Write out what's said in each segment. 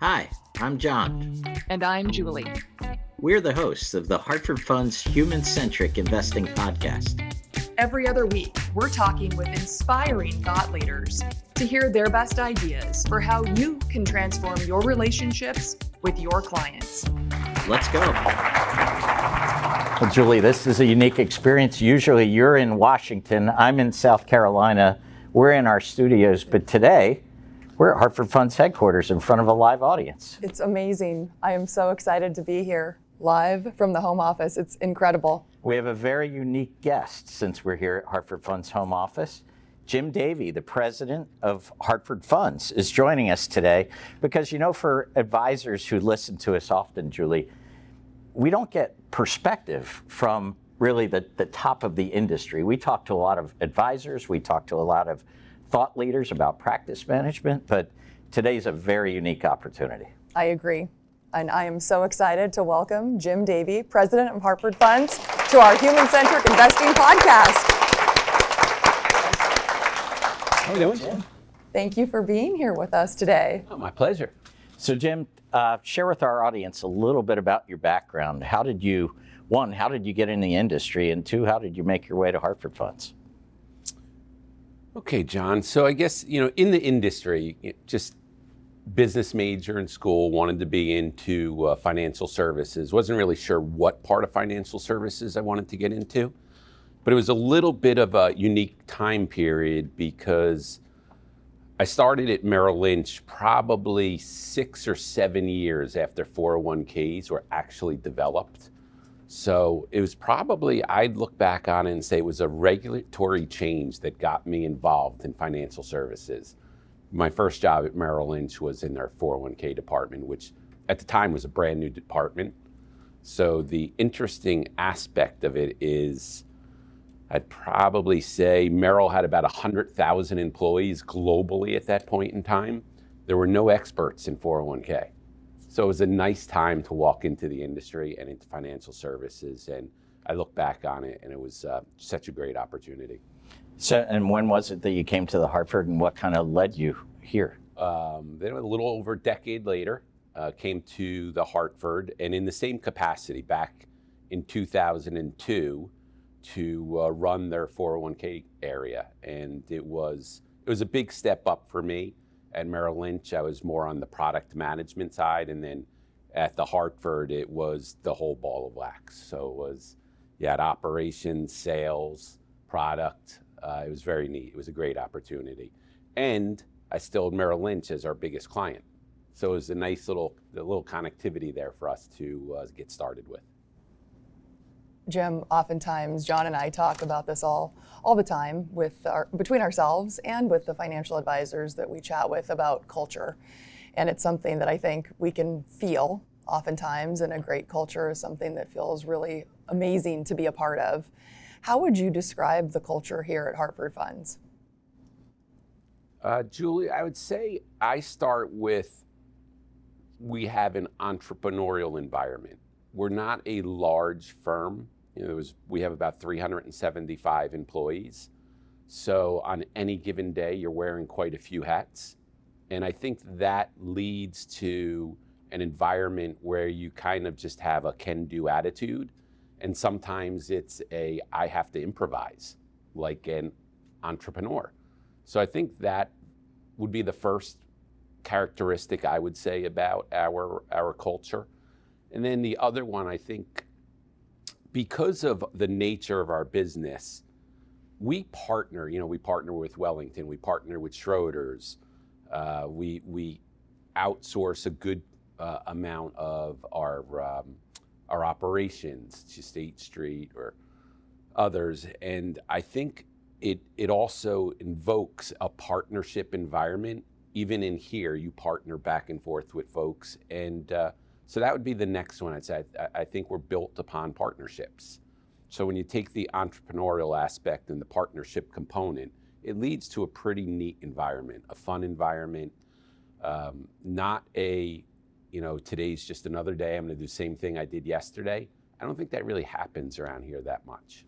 Hi, I'm John. And I'm Julie. We're the hosts of the Hartford Fund's Human Centric Investing Podcast. Every other week, we're talking with inspiring thought leaders to hear their best ideas for how you can transform your relationships with your clients. Let's go. Well, Julie, this is a unique experience. Usually you're in Washington, I'm in South Carolina. We're in our studios, but today we're at Hartford Fund's headquarters in front of a live audience. It's amazing. I am so excited to be here live from the home office. It's incredible. We have a very unique guest since we're here at Hartford Fund's home office. Jim Davey, the president of Hartford Funds, is joining us today because, you know, for advisors who listen to us often, Julie, we don't get perspective from really the, the top of the industry. We talk to a lot of advisors, we talk to a lot of thought leaders about practice management, but today's a very unique opportunity. I agree. And I am so excited to welcome Jim Davey, president of Hartford Funds, to our Human Centric Investing Podcast. How are we doing? Thank you for being here with us today. Oh, my pleasure. So, Jim, uh, share with our audience a little bit about your background. How did you, one, how did you get in the industry? And two, how did you make your way to Hartford Funds? Okay, John. So I guess, you know, in the industry, just business major in school, wanted to be into uh, financial services. Wasn't really sure what part of financial services I wanted to get into. But it was a little bit of a unique time period because I started at Merrill Lynch probably six or seven years after 401ks were actually developed. So it was probably, I'd look back on it and say it was a regulatory change that got me involved in financial services. My first job at Merrill Lynch was in their 401k department, which at the time was a brand new department. So the interesting aspect of it is I'd probably say Merrill had about 100,000 employees globally at that point in time. There were no experts in 401k. So it was a nice time to walk into the industry and into financial services. And I look back on it and it was uh, such a great opportunity. So, and when was it that you came to the Hartford and what kind of led you here? Um, then a little over a decade later, uh, came to the Hartford and in the same capacity back in 2002 to uh, run their 401k area. And it was, it was a big step up for me. At Merrill Lynch, I was more on the product management side. And then at the Hartford, it was the whole ball of wax. So it was, you had operations, sales, product. Uh, it was very neat. It was a great opportunity. And I still had Merrill Lynch as our biggest client. So it was a nice little, a little connectivity there for us to uh, get started with. Jim, oftentimes John and I talk about this all all the time with our, between ourselves and with the financial advisors that we chat with about culture. And it's something that I think we can feel oftentimes and a great culture is something that feels really amazing to be a part of. How would you describe the culture here at Hartford Funds? Uh, Julie, I would say I start with we have an entrepreneurial environment. We're not a large firm. You know, was, we have about 375 employees. So on any given day, you're wearing quite a few hats. And I think that leads to an environment where you kind of just have a can do attitude. And sometimes it's a I have to improvise, like an entrepreneur. So I think that would be the first characteristic I would say about our our culture. And then the other one, I think, because of the nature of our business, we partner. You know, we partner with Wellington, we partner with Schroders, uh, we we outsource a good uh, amount of our um, our operations to State Street or others, and I think it it also invokes a partnership environment. Even in here, you partner back and forth with folks, and uh, so that would be the next one. I'd say I, I think we're built upon partnerships. So when you take the entrepreneurial aspect and the partnership component, it leads to a pretty neat environment, a fun environment, um, not a, you know, today's just another day. I'm going to do the same thing I did yesterday. I don't think that really happens around here that much.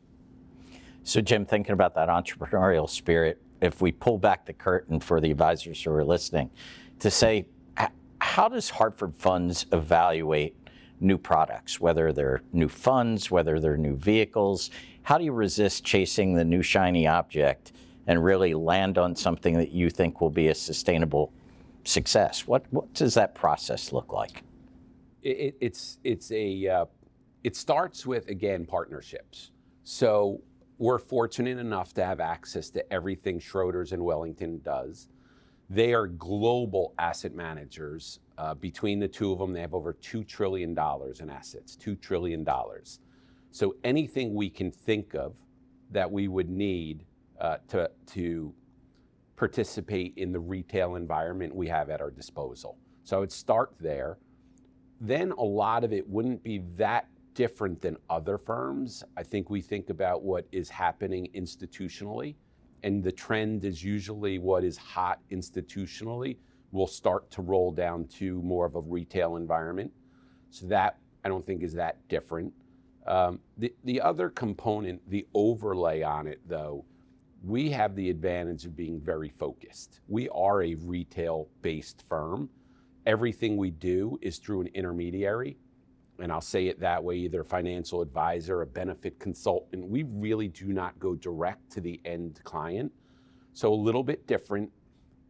So, Jim, thinking about that entrepreneurial spirit, if we pull back the curtain for the advisors who are listening, to say, how does Hartford Funds evaluate new products, whether they're new funds, whether they're new vehicles? How do you resist chasing the new shiny object and really land on something that you think will be a sustainable success? What, what does that process look like? It, it, it's it's a uh, it starts with again partnerships. So we're fortunate enough to have access to everything Schroders and Wellington does. They are global asset managers. Uh, between the two of them, they have over $2 trillion in assets, $2 trillion. So anything we can think of that we would need uh, to, to participate in the retail environment, we have at our disposal. So I would start there. Then a lot of it wouldn't be that different than other firms. I think we think about what is happening institutionally, and the trend is usually what is hot institutionally will start to roll down to more of a retail environment. So that I don't think is that different. Um, the, the other component, the overlay on it though, we have the advantage of being very focused. We are a retail based firm. Everything we do is through an intermediary and I'll say it that way, either a financial advisor, a benefit consultant. We really do not go direct to the end client. So a little bit different.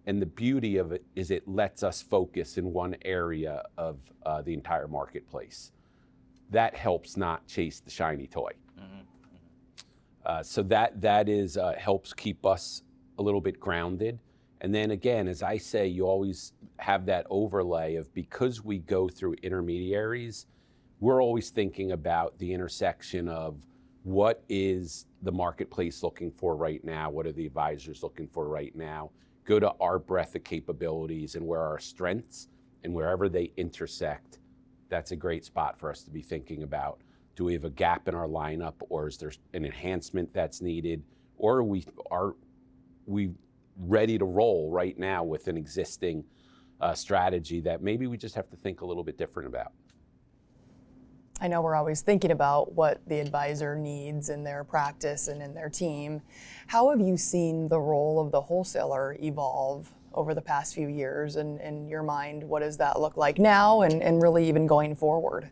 And the beauty of it is it lets us focus in one area of uh, the entire marketplace. That helps not chase the shiny toy. Mm-hmm. Uh, so that that is uh, helps keep us a little bit grounded. And then again, as I say, you always have that overlay of because we go through intermediaries we're always thinking about the intersection of what is the marketplace looking for right now? What are the advisors looking for right now? Go to our breadth of capabilities and where our strengths and wherever they intersect, that's a great spot for us to be thinking about. Do we have a gap in our lineup or is there an enhancement that's needed? Or are we are we ready to roll right now with an existing uh, strategy that maybe we just have to think a little bit different about? I know we're always thinking about what the advisor needs in their practice and in their team. How have you seen the role of the wholesaler evolve over the past few years? And in your mind, what does that look like now and, and really even going forward?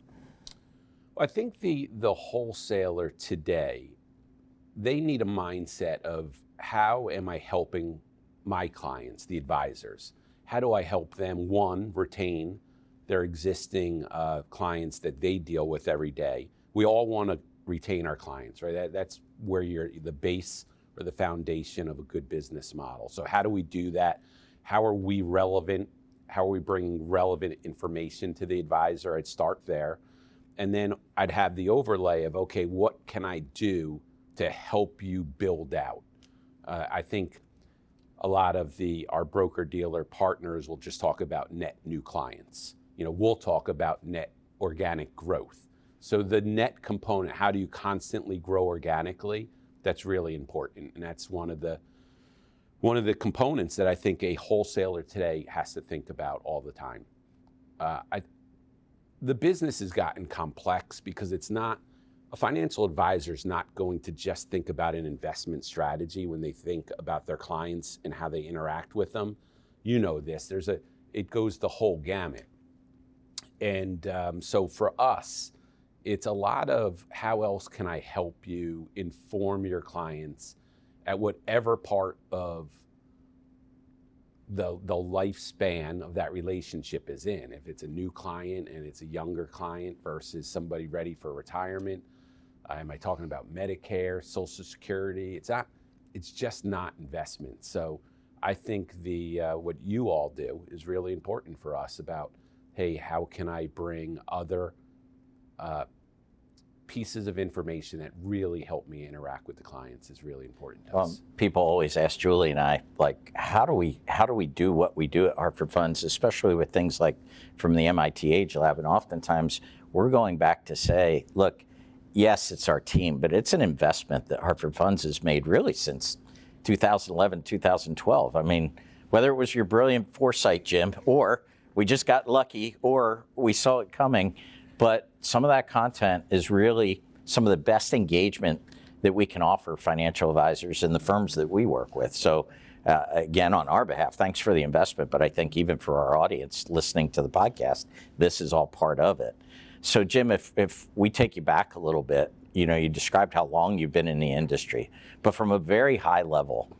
I think the, the wholesaler today, they need a mindset of how am I helping my clients, the advisors? How do I help them, one, retain their existing uh, clients that they deal with every day. We all want to retain our clients, right? That, that's where you're the base or the foundation of a good business model. So how do we do that? How are we relevant? How are we bringing relevant information to the advisor? I'd start there. And then I'd have the overlay of, okay, what can I do to help you build out? Uh, I think a lot of the our broker dealer partners will just talk about net new clients you know, we'll talk about net organic growth. So the net component, how do you constantly grow organically? That's really important, and that's one of the one of the components that I think a wholesaler today has to think about all the time. Uh, I, the business has gotten complex because it's not a financial advisor is not going to just think about an investment strategy when they think about their clients and how they interact with them. You know this. There's a it goes the whole gamut. And um, so for us, it's a lot of how else can I help you inform your clients at whatever part of the, the lifespan of that relationship is in. If it's a new client and it's a younger client versus somebody ready for retirement, uh, am I talking about Medicare, Social Security? It's not. It's just not investment. So I think the uh, what you all do is really important for us about hey, how can I bring other uh, pieces of information that really help me interact with the clients is really important to us. people always ask Julie and I, like, how do we how do we do what we do at Hartford Funds, especially with things like from the MIT Age Lab, and oftentimes we're going back to say, look, yes, it's our team, but it's an investment that Hartford Funds has made really since 2011, 2012. I mean, whether it was your brilliant foresight, Jim, or we just got lucky or we saw it coming. But some of that content is really some of the best engagement that we can offer financial advisors and the firms that we work with. So uh, again, on our behalf, thanks for the investment, but I think even for our audience listening to the podcast, this is all part of it. So, Jim, if, if we take you back a little bit, you know, you described how long you've been in the industry, but from a very high level,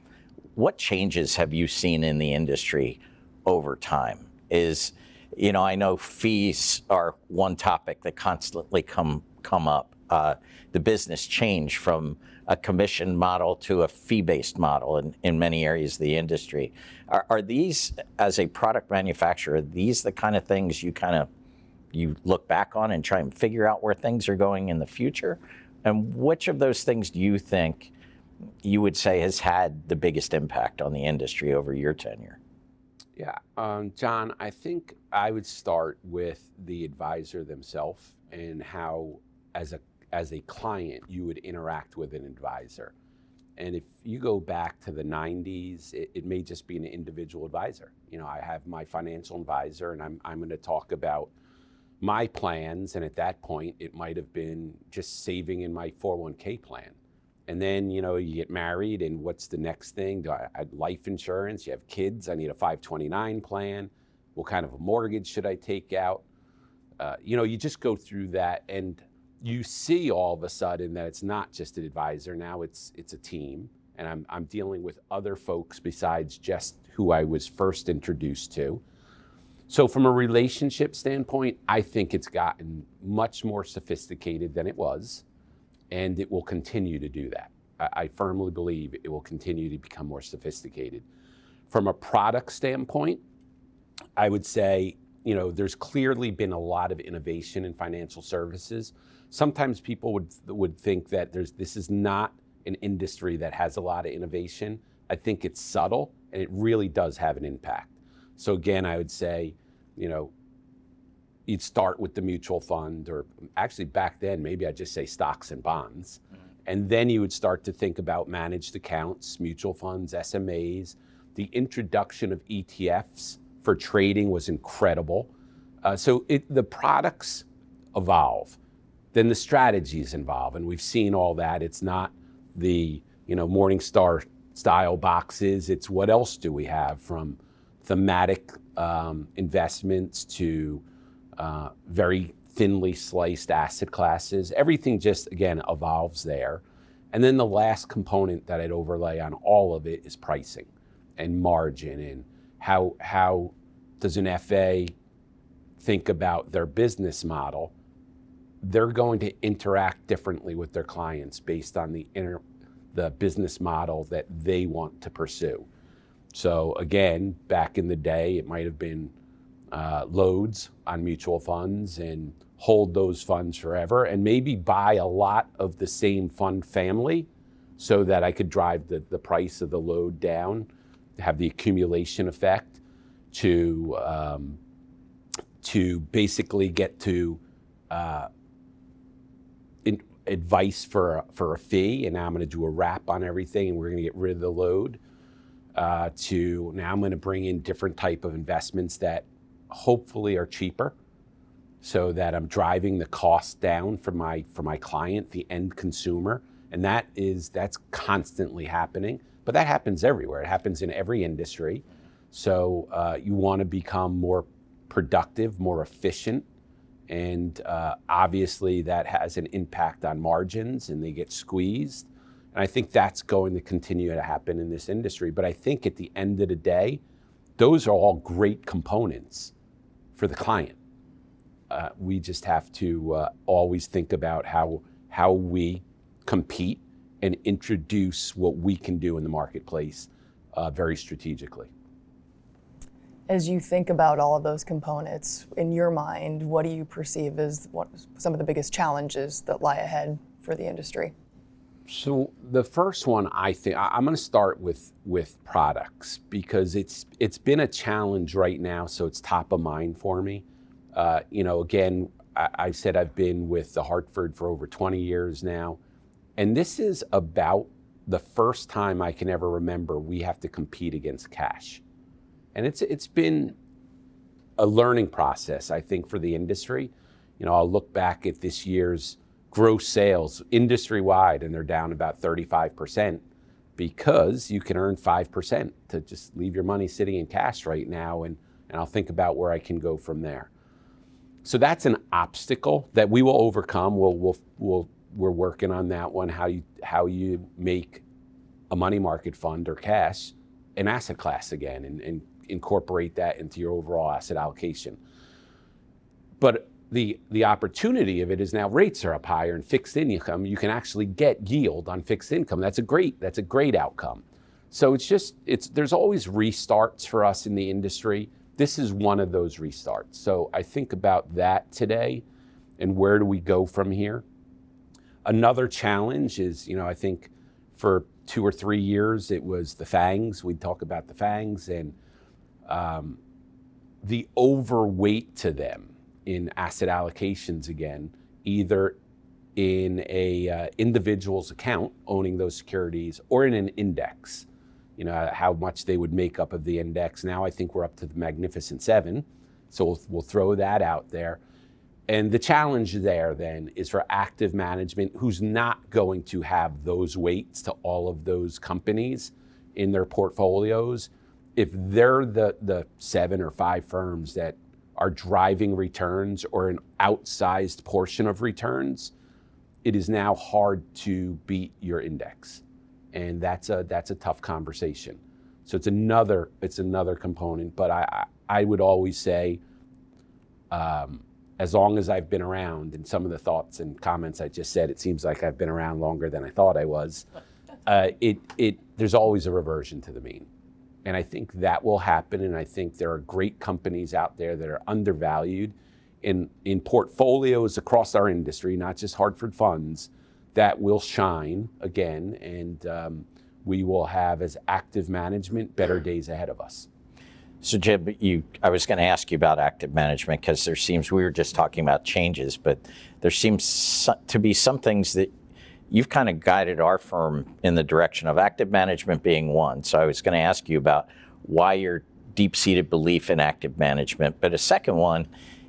what changes have you seen in the industry over time? Is, you know, I know fees are one topic that constantly come come up. Uh, the business change from a commission model to a fee-based model in, in many areas of the industry. Are, are these, as a product manufacturer, these the kind of things you kind of you look back on and try and figure out where things are going in the future? And which of those things do you think you would say has had the biggest impact on the industry over your tenure? Yeah, um, John, I think I would start with the advisor themselves and how, as a as a client, you would interact with an advisor. And if you go back to the 90s, it, it may just be an individual advisor. You know, I have my financial advisor, and I'm I'm going to talk about my plans. And at that point, it might have been just saving in my 401k plan. And then, you know, you get married, and what's the next thing? Do I have life insurance? You have kids. I need a 529 plan. What kind of a mortgage should I take out? Uh, you know, you just go through that, and you see all of a sudden that it's not just an advisor. Now it's it's a team, and I'm I'm dealing with other folks besides just who I was first introduced to. So, from a relationship standpoint, I think it's gotten much more sophisticated than it was, and it will continue to do that. I, I firmly believe it will continue to become more sophisticated. From a product standpoint, I would say, you know, there's clearly been a lot of innovation in financial services. Sometimes people would would think that there's this is not an industry that has a lot of innovation. I think it's subtle and it really does have an impact. So again, I would say, you know, you'd start with the mutual fund, or actually back then, maybe I'd just say stocks and bonds. Mm-hmm. And then you would start to think about managed accounts, mutual funds, SMAs. The introduction of ETFs for trading was incredible. Uh, so it, the products evolve, then the strategies evolve, and we've seen all that. It's not the you know Morningstar style boxes. It's what else do we have from thematic um, investments to uh, very thinly sliced asset classes. Everything just, again, evolves there. And then the last component that I'd overlay on all of it is pricing and margin and how, how does an FA think about their business model? They're going to interact differently with their clients based on the, inter, the business model that they want to pursue. So again, back in the day, it might have been uh, loads on mutual funds and hold those funds forever and maybe buy a lot of the same fund family so that I could drive the, the price of the load down, have the accumulation effect to, um, to basically get to uh, in, advice for for a fee. And now I'm going to do a wrap on everything and we're going to get rid of the load uh, to now I'm going to bring in different type of investments that hopefully are cheaper so that I'm driving the cost down for my for my client, the end consumer. And that is that's constantly happening. But that happens everywhere. It happens in every industry. So uh, you want to become more productive, more efficient, and uh, obviously that has an impact on margins, and they get squeezed. And I think that's going to continue to happen in this industry. But I think at the end of the day, those are all great components for the client. Uh, we just have to uh, always think about how how we compete and introduce what we can do in the marketplace uh, very strategically. As you think about all of those components in your mind, what do you perceive as what, some of the biggest challenges that lie ahead for the industry? So the first one, I think I'm going to start with with products because it's it's been a challenge right now, so it's top of mind for me. Uh, you know, again, I, I said I've been with the Hartford for over 20 years now, and this is about the first time I can ever remember we have to compete against cash, and it's it's been a learning process, I think, for the industry. You know, I'll look back at this year's gross sales industry wide, and they're down about 35% because you can earn 5% to just leave your money sitting in cash right now and, and I'll think about where I can go from there. So that's an obstacle that we will overcome. We'll, we'll, we'll, we're working on that one, how you, how you make a money market fund or cash an asset class again and, and incorporate that into your overall asset allocation. But the, the opportunity of it is now rates are up higher and fixed income, you can actually get yield on fixed income. That's a great, that's a great outcome. So it's just, it's, there's always restarts for us in the industry. This is one of those restarts. So I think about that today and where do we go from here? Another challenge is, you know, I think for two or three years it was the FANGs. We'd talk about the FANGs and um, the overweight to them in asset allocations again, either in a uh, individual's account owning those securities or in an index. You know how much they would make up of the index. Now I think we're up to the Magnificent Seven, so we'll, we'll throw that out there. And the challenge there then is for active management who's not going to have those weights to all of those companies in their portfolios. If they're the, the seven or five firms that are driving returns or an outsized portion of returns, it is now hard to beat your index. And that's a, that's a tough conversation. So it's another, it's another component. But I, I would always say, um, as long as I've been around, and some of the thoughts and comments I just said, it seems like I've been around longer than I thought I was. Uh, it, it, there's always a reversion to the mean. And I think that will happen. And I think there are great companies out there that are undervalued in, in portfolios across our industry, not just Hartford funds, that will shine again. And um, we will have, as active management, better days ahead of us. So, Jim, you, I was going to ask you about active management because there seems we were just talking about changes, but there seems to be some things that you've kind of guided our firm in the direction of active management being one. So I was going to ask you about why your deep seated belief in active management. But a second one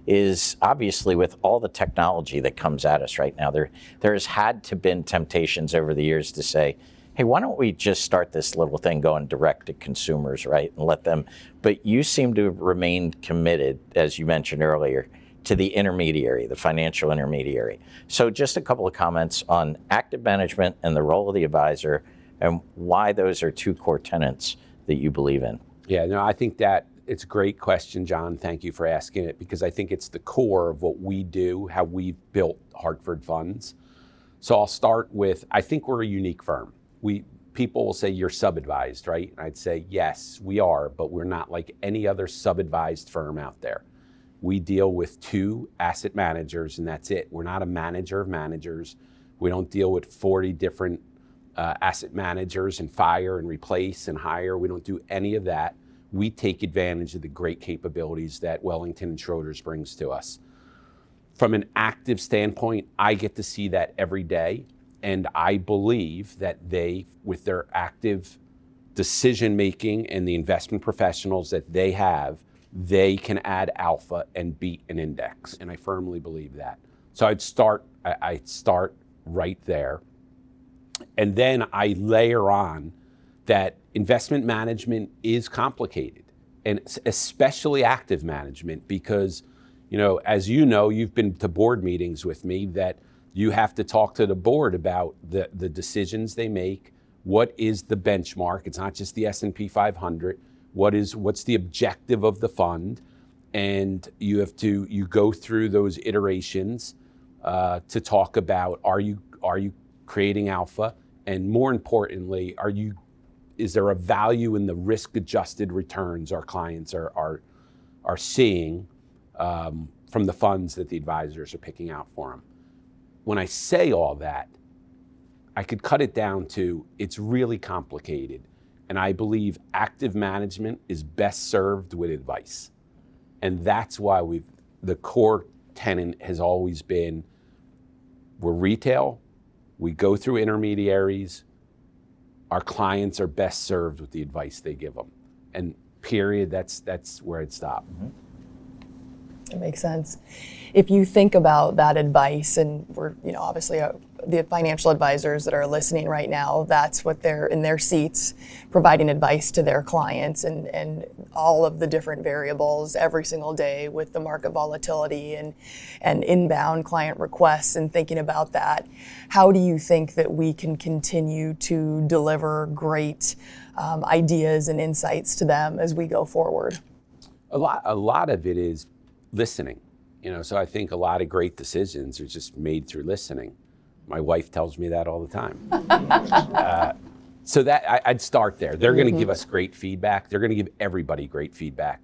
is obviously with all the technology that comes at us right now, there, there has had to been temptations over the years to say, hey, why don't we just start this little thing going direct to consumers, right? And let them, but you seem to have remained committed, as you mentioned earlier, to the intermediary, the financial intermediary. So, just a couple of comments on active management and the role of the advisor and why those are two core tenets that you believe in. Yeah, no, I think that it's a great question, John. Thank you for asking it because I think it's the core of what we do, how we've built Hartford Funds. So I'll start with I think we're a unique firm. We people will say you're sub-advised, right? And I'd say yes, we are, but we're not like any other sub-advised firm out there. We deal with two asset managers, and that's it. We're not a manager of managers. We don't deal with 40 different uh, asset managers and fire and replace and hire. We don't do any of that. We take advantage of the great capabilities that Wellington and Schroders brings to us. From an active standpoint, I get to see that every day. And I believe that they, with their active decision making and the investment professionals that they have, they can add alpha and beat an index. And I firmly believe that. So I'd start, I'd start right there. And then I layer on that investment management is complicated and especially active management because, you know, as you know, you've been to board meetings with me that you have to talk to the board about the, the decisions they make. What is the benchmark? It's not just the S&P 500 what is what's the objective of the fund? And you have to you go through those iterations uh, to talk about are you are you creating alpha? And more importantly are you is there a value in the risk adjusted returns our clients are are are seeing um, from the funds that the advisors are picking out for them when i say all that i could cut it down to it's really complicated and I believe active management is best served with advice. And that's why we've, the core tenant has always been we're retail, we go through intermediaries, our clients are best served with the advice they give them. And period, that's, that's where it stopped. Mm-hmm. That makes sense. If you think about that advice, and we're, you know, obviously uh, the financial advisors that are listening right now, that's what they're in their seats providing advice to their clients and, and all of the different variables every single day with the market volatility and, and inbound client requests and thinking about that. How do you think that we can continue to deliver great um, ideas and insights to them as we go forward? A lot, a lot of it is listening. You know, so I think a lot of great decisions are just made through listening. My wife tells me that all the time. uh, so that I, would start there. They're going to give us great feedback. They're going to give everybody great feedback.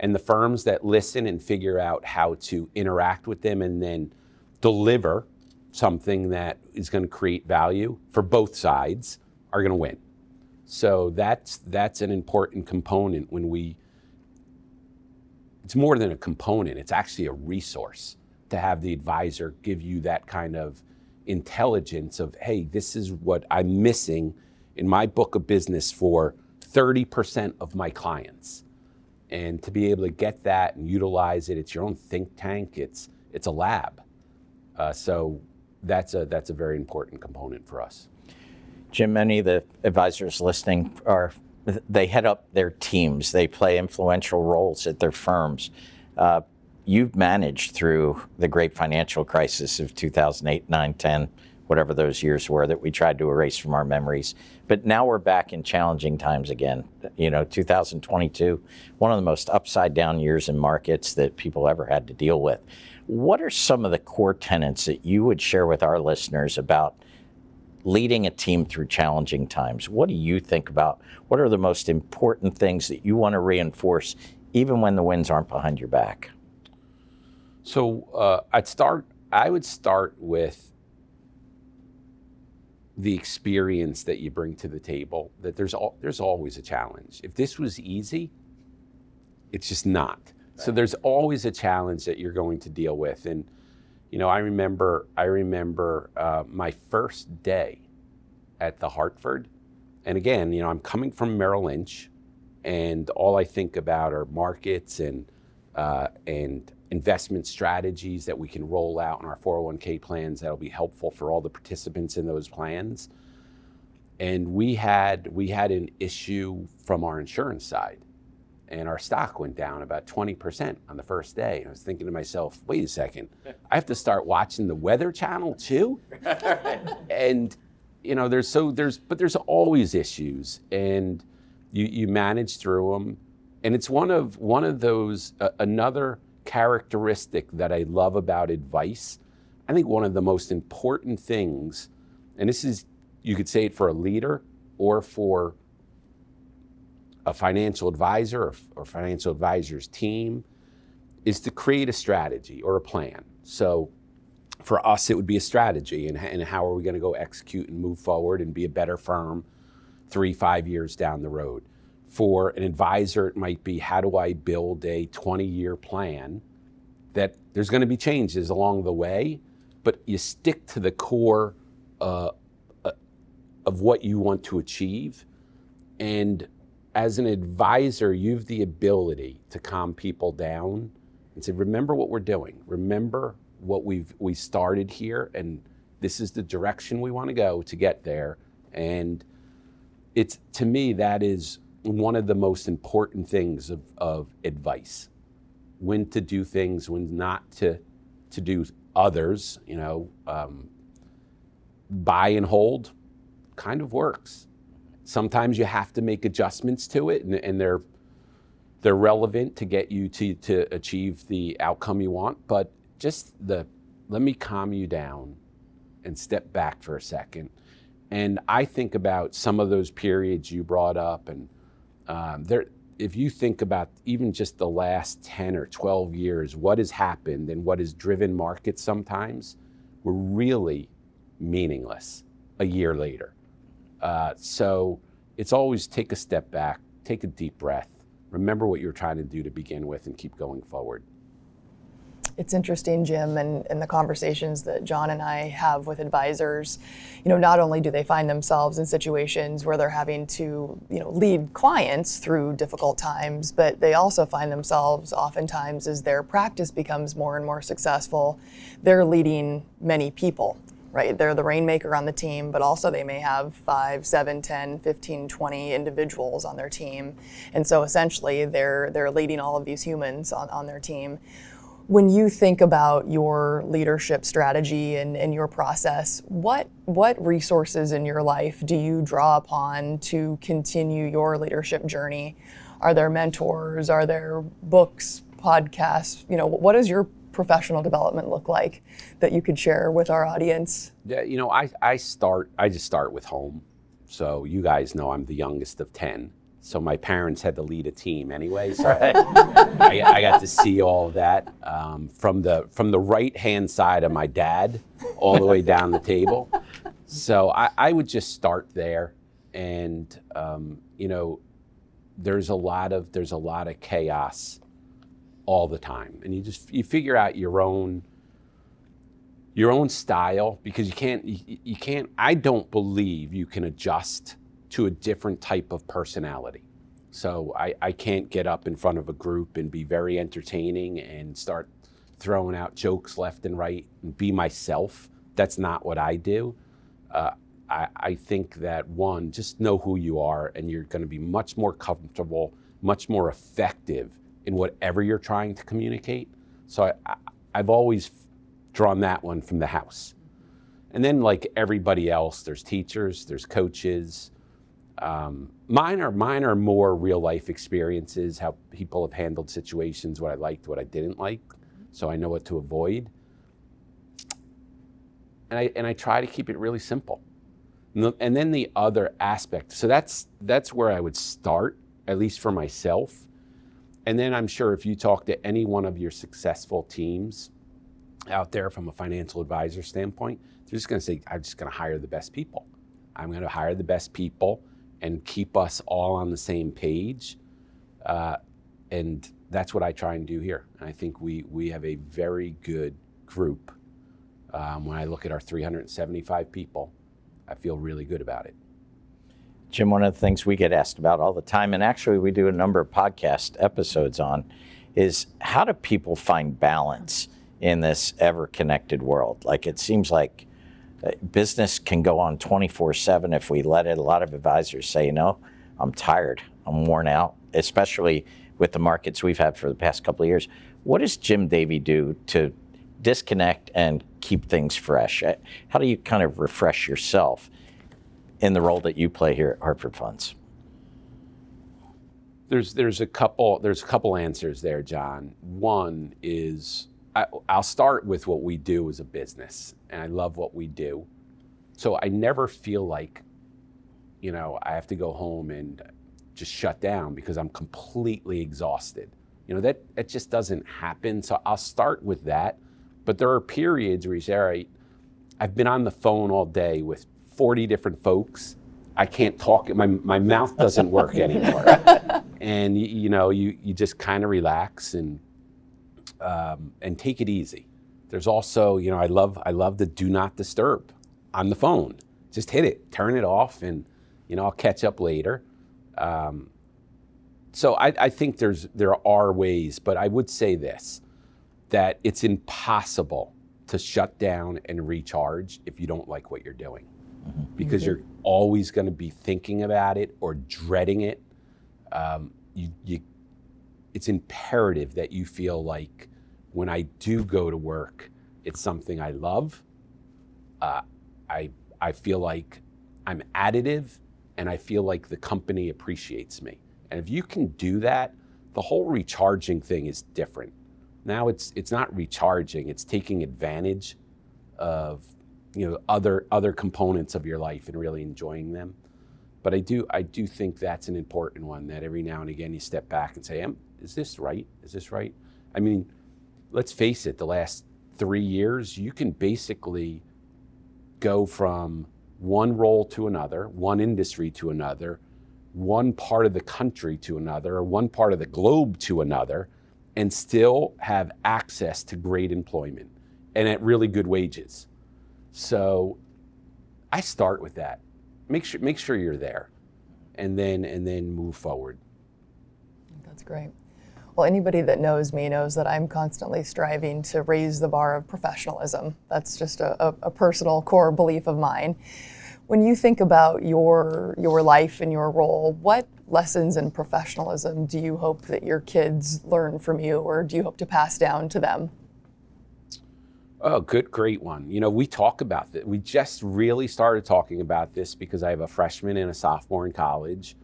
And the firms that listen and figure out how to interact with them and then deliver something that is going to create value for both sides are going to win. So that's that's an important component when we it's more than a component, it's actually a resource to have the advisor give you that kind of intelligence of, hey, this is what I'm missing in my book of business for 30% of my clients. And to be able to get that and utilize it, it's your own think tank, it's, it's a lab. Uh, so that's a, that's a very important component for us. Jim, many of the advisors listening are they head up their teams. They play influential roles at their firms. Uh, you've managed through the great financial crisis of 2008, 9, 10, whatever those years were that we tried to erase from our memories. But now we're back in challenging times again. You know, 2022, one of the most upside down years in markets that people ever had to deal with. What are some of the core tenets that you would share with our listeners about leading a team through challenging times. What do you think about? What are the most important things that you want to reinforce, even when the winds aren't behind your back? So uh, I'd start. I would start with the experience that you bring to the table. That there's al- there's always a challenge. If this was easy, it's just not. Right. So there's always a challenge that you're going to deal with, and you know, I remember I remember uh, my first day at the Hartford, and again, you know, I'm coming from Merrill Lynch, and all I think about are markets and uh, and investment strategies that we can roll out in our 401k plans that'll be helpful for all the participants in those plans. And we had we had an issue from our insurance side and our stock went down about 20% on the first day. I was thinking to myself, wait a second, I have to start watching the Weather Channel too? and you know, there's so there's but there's always issues, and you you manage through them, and it's one of one of those uh, another characteristic that I love about advice. I think one of the most important things, and this is you could say it for a leader or for a financial advisor or, or financial advisor's team is to create a strategy or a plan. So for us, it would be a strategy and, and how are we going to go execute and move forward and be a better firm three, five years down the road. For an advisor, it might be how do I build a 20 year plan that there's going to be changes along the way, but you stick to the core uh, uh, of what you want to achieve. And as an advisor, you have the ability to calm people down and say, remember what we're doing. Remember what we've we started here and this is the direction we want to go to get there. And it's to me that is one of the most important things of, of advice. When to do things, when not to to do others, you know, um, buy and hold kind of works. Sometimes you have to make adjustments to it, and, and they're they're relevant to get you to, to achieve the outcome you want. But just the let me calm you down and step back for a second. And I think about some of those periods you brought up, and um, there. If you think about even just the last 10 or 12 years, what has happened and what has driven markets sometimes were really meaningless a year later. Uh, so it's always take a step back, take a deep breath, remember what you're trying to do to begin with, and keep going forward. it's interesting, Jim, and, and the conversations that John and I have with advisors. You know, not only do they find themselves in situations where they're having to, you know, lead clients through difficult times, but they also find themselves oftentimes as their practice becomes more and more successful, they're leading many people right? They're the rainmaker on the team, but also they may have 5, 7, 10, 15, 20 individuals on their team. And so essentially they're they're leading all of these humans on, on their team. When you think about your leadership strategy and, and your process, what what resources in your life do you draw upon to continue your leadership journey? Are there mentors? Are there books, podcasts? You know, what is your professional development look like that you could share with our audience? Yeah, you know, I, I start, I just start with home. So you guys know I'm the youngest of 10. So my parents had to lead a team anyway. So I, I, got to see all of that um, from the from the right hand side of my dad all the way down the table. So I, I would just start there, and um, you know, there's a lot of there's a lot of chaos all the time. And you just you figure out your own your own style because you can't you, you can't i don't believe you can adjust to a different type of personality. So I, I can't get up in front of a group and be very entertaining and start throwing out jokes left and right and be myself. That's not what i do. Uh, I, I think that one just know who you are and you're going to be much more comfortable much more effective in whatever you're trying to communicate. So I, have always drawn that one from the house. And then, like everybody else, there's teachers, there's coaches. Um, mine are mine are more real life experiences, how people have handled situations, what I liked, what I didn't like, so I know what to avoid. And I and I try to keep it really simple. And, the, and then the other aspect, so that's that's where I would start, at least for myself and then I'm sure if you talk to any one of your successful teams out there from a financial advisor standpoint, they're just going to say, I'm just going to hire the best people. I'm going to hire the best people and keep us all on the same page. Uh, and that's what I try and do here. And I think we, we have a very good group. Um, when I look at our 375 people, I feel really good about it. Jim, one of the things we get asked about all the time, and actually we do a number of podcast episodes on, is how do people find balance in this ever connected world? Like it seems like uh, business can go on 24 7 if we let it. A lot of advisors say, you know, I'm tired, I'm worn out, especially with the markets we've had for the past couple of years. What does Jim Davey do to disconnect and keep things fresh? Uh, how do you kind of refresh yourself? In the role that you play here at Hartford Funds? There's there's a couple there's a couple answers there, John. One is I, I'll start with what we do as a business, and I love what we do. So I never feel like, you know, I have to go home and just shut down because I'm completely exhausted. You know, that, that just doesn't happen. So I'll start with that. But there are periods where you say, all right, I've been on the phone all day with 40 different folks. I can't talk. My, my mouth doesn't work anymore. and you, you, know, you, you just kind of relax and, um, and take it easy. There's also, you know, I love, I love the do not disturb on the phone. Just hit it, turn it off, and, you know, I'll catch up later. Um, so I, I think there's, there are ways, but I would say this, that it's impossible to shut down and recharge if you don't like what you're doing mm-hmm. because you're always going to be thinking about it or dreading it. Um, you, you, it's imperative that you feel like when I do go to work, it's something I love. Uh, I, I feel like I'm additive and I feel like the company appreciates me. And if you can do that, the whole recharging thing is different. Now it's it's not recharging, it's taking advantage of you know other other components of your life and really enjoying them. But i do i do think that's an important one that every now and again you step back and say is this right? Is this right? I mean let's face it the last three years you can basically go from one role to another one industry to another one part of the country to another or one part of the globe to another and still have access to great employment and at really good wages. So I start with that. Make sure make sure you're there and then and then move forward. That's great. Well, anybody that knows me knows that I'm constantly striving to raise the bar of professionalism. That's just a, a, a personal core belief of mine. When you think about your your life and your role, what lessons in professionalism do you hope that your kids learn from you, or do you hope to pass down to them? Oh, good, great one. You know, we talk about that. We just really started talking about this because I have a freshman and a sophomore in college,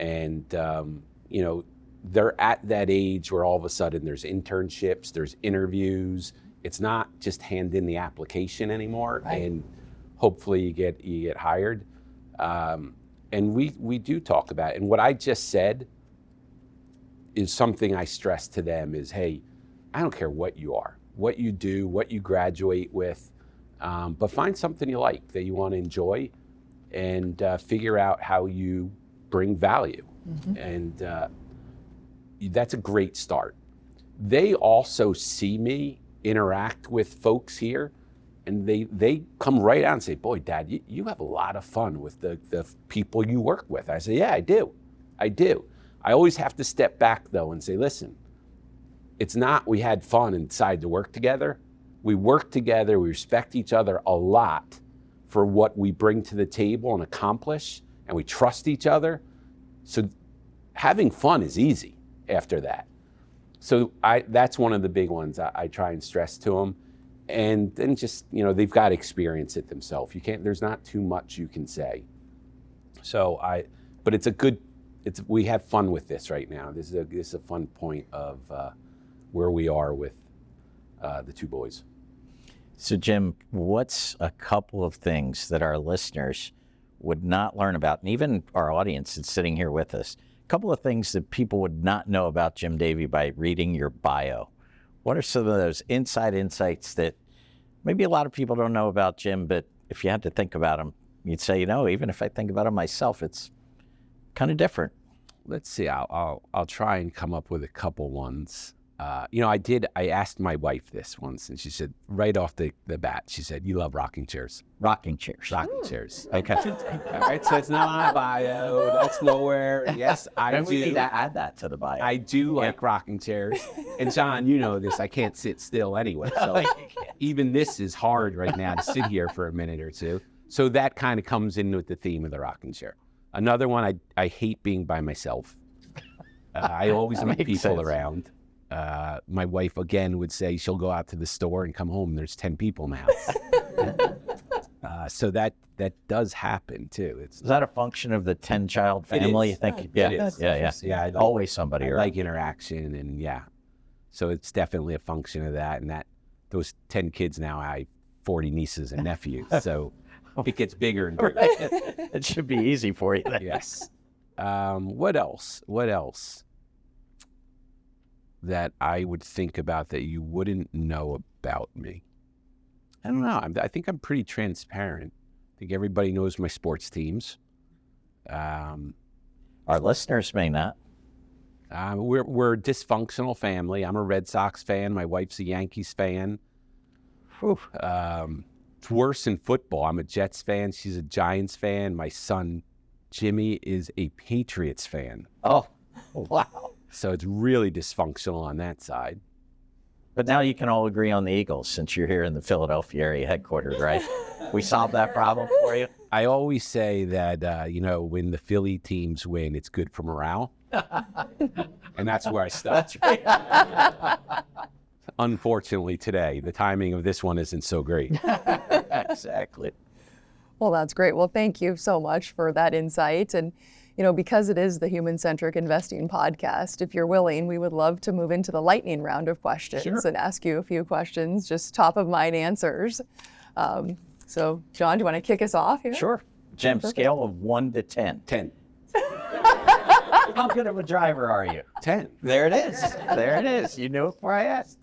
and um, you know, they're at that age where all of a sudden there's internships, there's interviews. It's not just hand in the application anymore, Right. and hopefully you get you get hired. Um, and we we do talk about it. And what I just said is something I stress to them is, hey, I don't care what you are, what you do, what you graduate with, um, but find something you like that you want to enjoy, and uh, figure out how you bring value, and uh, that's a great start. They also see me interact with folks here, and they they come right out and say, "Boy, Dad, you, you have a lot of fun with the the people you work with." I say, "Yeah, I do, I do." I always have to step back though and say, "Listen, it's not we had fun and decided to work together. We work together. We respect each other a lot for what we bring to the table and accomplish, and we trust each other. So having fun is easy after that. So I that's one of the big ones I, I try and stress to them. And then just you know they've got experience it themselves. You can't. There's not too much you can say. So I, but it's a good. It's we have fun with this right now. This is a this is a fun point of uh, where we are with uh, the two boys. So, Jim, what's a couple of things that our listeners would not learn about, and even our audience that's sitting here with us? A couple of things that people would not know about Jim Davey by reading your bio. What are some of those inside insights that maybe a lot of people don't know about Jim, but if you had to think about him, you'd say, you know, even if I think about him myself, it's kind of different. let's see. I'll, I'll I'll try and come up with a couple ones. Uh, you know, I did. I asked my wife this once, and she said right off the, the bat, she said, "You love rocking chairs, Rocking chairs. rocking chairs." Okay. All right, so it's not on my bio. That's nowhere. Yes, I Then we need do. to add that to the bio. I do like rocking chairs. And John, you know this. I can't sit still anyway. So even this is hard right now to sit here for a minute or two. So that kind of comes in with the theme of the rocking chair. Another one, I, I hate being by myself. Uh, I always That meet makes people sense. around. Uh, my wife, again, would say she'll go out to the store and come home. And there's 10 people in the house. uh, so that, that does happen too. It's Is that a function of the 10 child family? You think? It yeah. Yeah, yeah. Yeah, like- Always somebody I around. like interaction and yeah. So it's definitely a function of that. And that those 10 kids now, I have 40 nieces and nephews. So it gets bigger and bigger. it should be easy for you. then. yes. Um, what else? What else that I would think about that you wouldn't know about me? I don't know. I'm, I think I'm pretty transparent. I think everybody knows my sports teams. Um, Our listeners may not. Uh, we're we're a dysfunctional family. I'm a Red Sox fan. My wife's a Yankees fan. Um, it's worse in football. I'm a Jets fan. She's a Giants fan. My son Jimmy is a Patriots fan. Oh, wow. So it's really dysfunctional on that side. But now you can all agree on the Eagles since you're here in the Philadelphia area headquarters, right? we solved that problem for you. I always say that uh, you know when the Philly teams win, it's good for morale, and that's where I stop. That's right. Unfortunately, today the timing of this one isn't so great. exactly. Well, that's great. Well, thank you so much for that insight. And, you know, because it is the human centric investing podcast, if you're willing, we would love to move into the lightning round of questions Sure. and ask you a few questions, just top of mind answers. Um, so, John, do you want to kick us off here? Sure. Jim, scale of one to 10. Ten. How good of a driver are you? Ten. There it is. There it is. You knew it before I asked.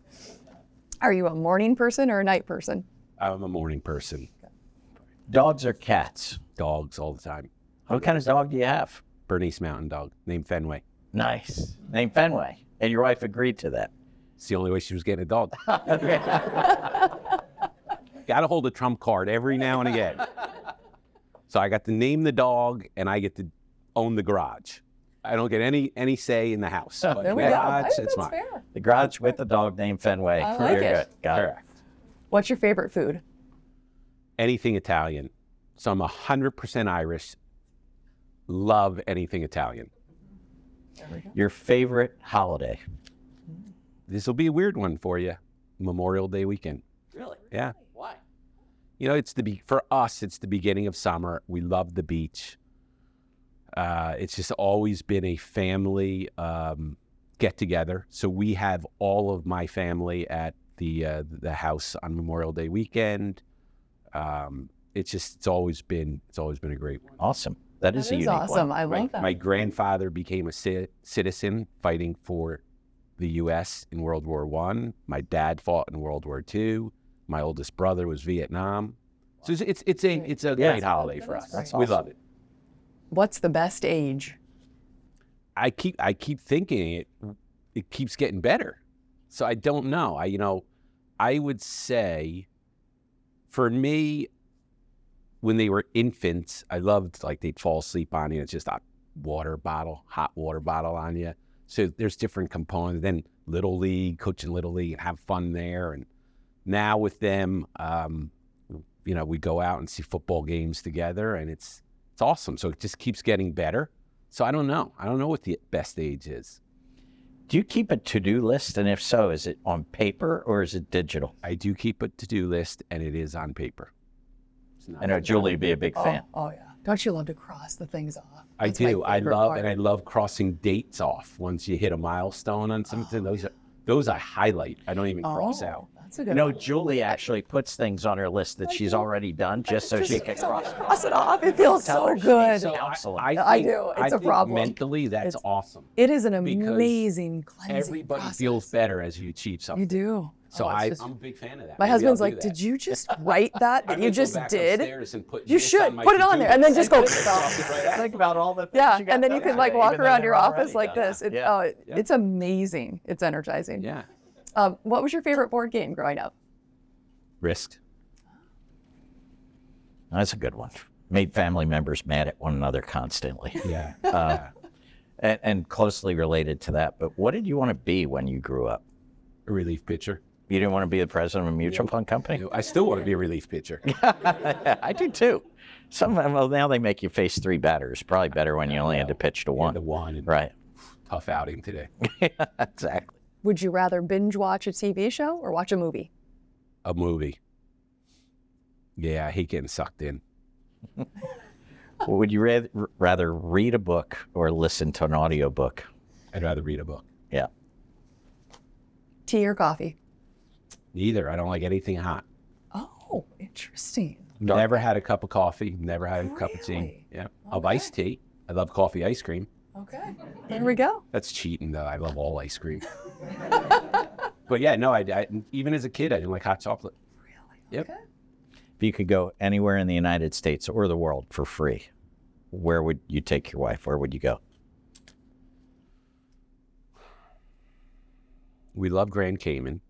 Are you a morning person or a night person? I'm a morning person. Dogs or cats? Dogs all the time. What kind of dog do you have? Bernese Mountain Dog named Fenway. Nice. Named Fenway. And your wife agreed to that. It's the only way she was getting a dog. got to hold a trump card every now and again. So I got to name the dog, and I get to own the garage. I don't get any any say in the house. Oh, but There we the go. garage, I think it's that's mine. fair. The garage with the dog named Fenway. I like Very it. good. Got it. Correct. What's your favorite food? Anything Italian. So I'm 100% Irish. Love anything Italian. Your favorite holiday? This will be a weird one for you. Memorial Day weekend. Really? Yeah. Why? You know, it's the be- for us. It's the beginning of summer. We love the beach. Uh, it's just always been a family um, get together. So we have all of my family at the uh, the house on Memorial Day weekend. Um, it's just it's always been it's always been a great one. Awesome. That is That a unique awesome. one. I love my, that. my grandfather became a ci- citizen fighting for the U.S. in World War One. My dad fought in World War Two. My oldest brother was Vietnam. So it's it's, it's a it's a Yeah. great holiday That for is us. great. We That's love it. What's the best age? I keep I keep thinking it it keeps getting better. So I don't know. I you know, I would say for me when they were infants, I loved like they'd fall asleep on you. It's just a water bottle, hot water bottle on you. So there's different components. Then little league, coaching little league, and have fun there. And now with them, um, you know, we go out and see football games together, and it's it's awesome. So it just keeps getting better. So I don't know. I don't know what the best age is. Do you keep a to-do list? And if so, is it on paper or is it digital? I do keep a to-do list, and it is on paper. I know uh, Julie would be a big fan. Oh, oh yeah. Don't you love to cross the things off? I That's do. I love part. and I love crossing dates off. Once you hit a milestone on something, oh, those are those I highlight. I don't even oh, cross oh, out. That's a good You know. Julie actually puts things on her list that she's already done just so she can cross. cross it off. It feels Tell so good. So Counseling. I, I think- do. It's I a problem. Mentally, that's It's- awesome. It is an amazing cleansing Everybody process. feels better as you achieve something. You do. So Oh, I, just- I'm a big fan of that. my Maybe husband's like, do "Did you just write that? That you just did? and put You should put it on there and then just go. Cross right. Think about all the things Yeah, you got and then you done can like walk around your office like this. It, Yeah. oh, it- Yeah. it's amazing. It's energizing. Yeah. Um, what was your favorite board game growing up? Risk. That's a good one. Made family members mad at one another constantly. Yeah. Uh, and, and closely related to that, but what did you want to be when you grew up? A relief pitcher. You didn't want to be the president of a mutual fund company? I still want to be a relief pitcher. I do too. Some well now they make you face three batters. Probably better when you only had to pitch to one. The one. Right. Tough outing today. exactly. Would you rather binge watch a TV show or watch a movie? A movie. Yeah, I hate getting sucked in. Would you rather, rather read a book or listen to an audiobook? I'd rather read a book. Yeah. Tea or coffee? Neither. I don't like anything hot. Oh, interesting. Never had a cup of coffee. Never had a cup of tea. Really? Yeah. Of iced tea. I love coffee ice cream. Okay. There we go. That's cheating, though. I love all ice cream. but yeah, no, I, I even as a kid, I didn't like hot chocolate. Yep. Okay. If you could go anywhere in the United States or the world for free, where would you take your wife? Where would you go? We love Grand Cayman.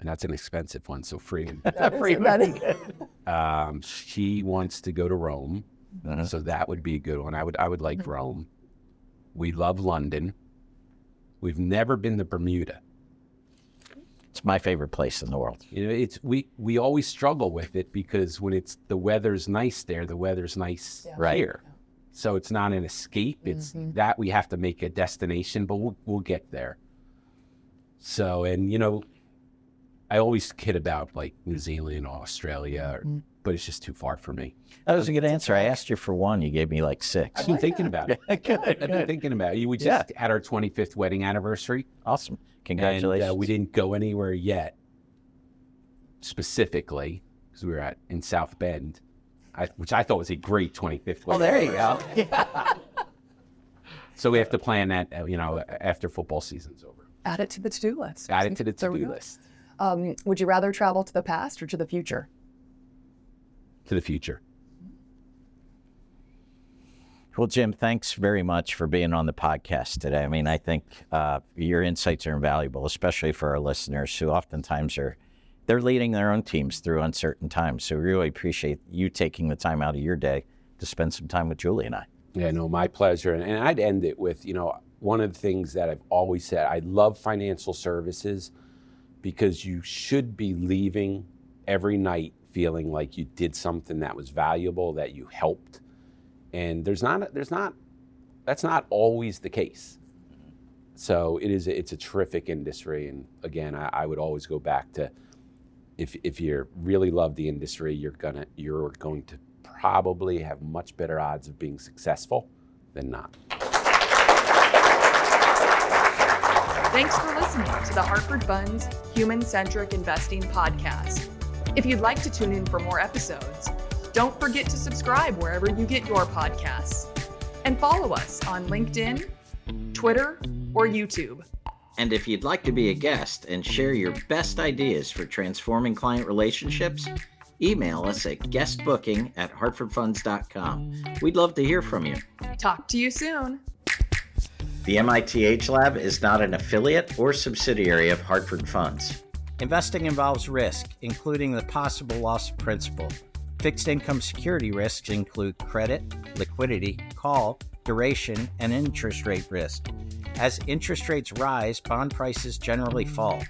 And that's an expensive one, so free. That is- that is- Um, she wants to go to Rome, Uh-huh. so that would be a good one. I would I would like Rome. We love London. We've never been to Bermuda. It's my favorite place in the world. You know, it's we we always struggle with it because when it's the weather's nice there, the weather's nice Yeah. Right. here. So it's not an escape. It's that we have to make a destination, but we'll we'll get there. So and you know, I always kid about like New Zealand or Australia, or, but it's just too far for me. That was a good answer. I asked you for one. You gave me like six. I've been thinking about it. good, I've been thinking about it. We just Yeah. had our 25th wedding anniversary. Awesome. And Congratulations. uh, we didn't go anywhere yet, specifically, because we were at in South Bend, I, which I thought was a great 25th well, wedding. there you go. yeah. So we have to plan that, uh, you know, after football season's over. Add it to the to-do list. Add it to the to-do list. Um, would you rather travel to the past or to the future? To the future. Well, Jim, thanks very much for being on the podcast today. I mean, I think uh, your insights are invaluable, especially for our listeners who oftentimes are they're leading their own teams through uncertain times. So, we really appreciate you taking the time out of your day to spend some time with Julie and I. Yeah, no, my pleasure. And, and I'd end it with, you know, one of the things that I've always said, I love financial services because you should be leaving every night feeling like you did something that was valuable, that you helped. And there's not, there's not, that's not always the case. So it is, it's a terrific industry. And again, I, I would always go back to, if, if you really love the industry, you're gonna, you're going to probably have much better odds of being successful than not. Thanks for listening to the Hartford Funds Human Centric Investing Podcast. If you'd like to tune in for more episodes, don't forget to subscribe wherever you get your podcasts and follow us on LinkedIn, Twitter, or YouTube. And if you'd like to be a guest and share your best ideas for transforming client relationships, email us at guestbooking at hartfordfunds.com. We'd love to hear from you. Talk to you soon. The MIT AgeLab is not an affiliate or subsidiary of Hartford Funds. Investing involves risk, including the possible loss of principal. Fixed income security risks include credit, liquidity, call, duration, and interest rate risk. As interest rates rise, bond prices generally fall.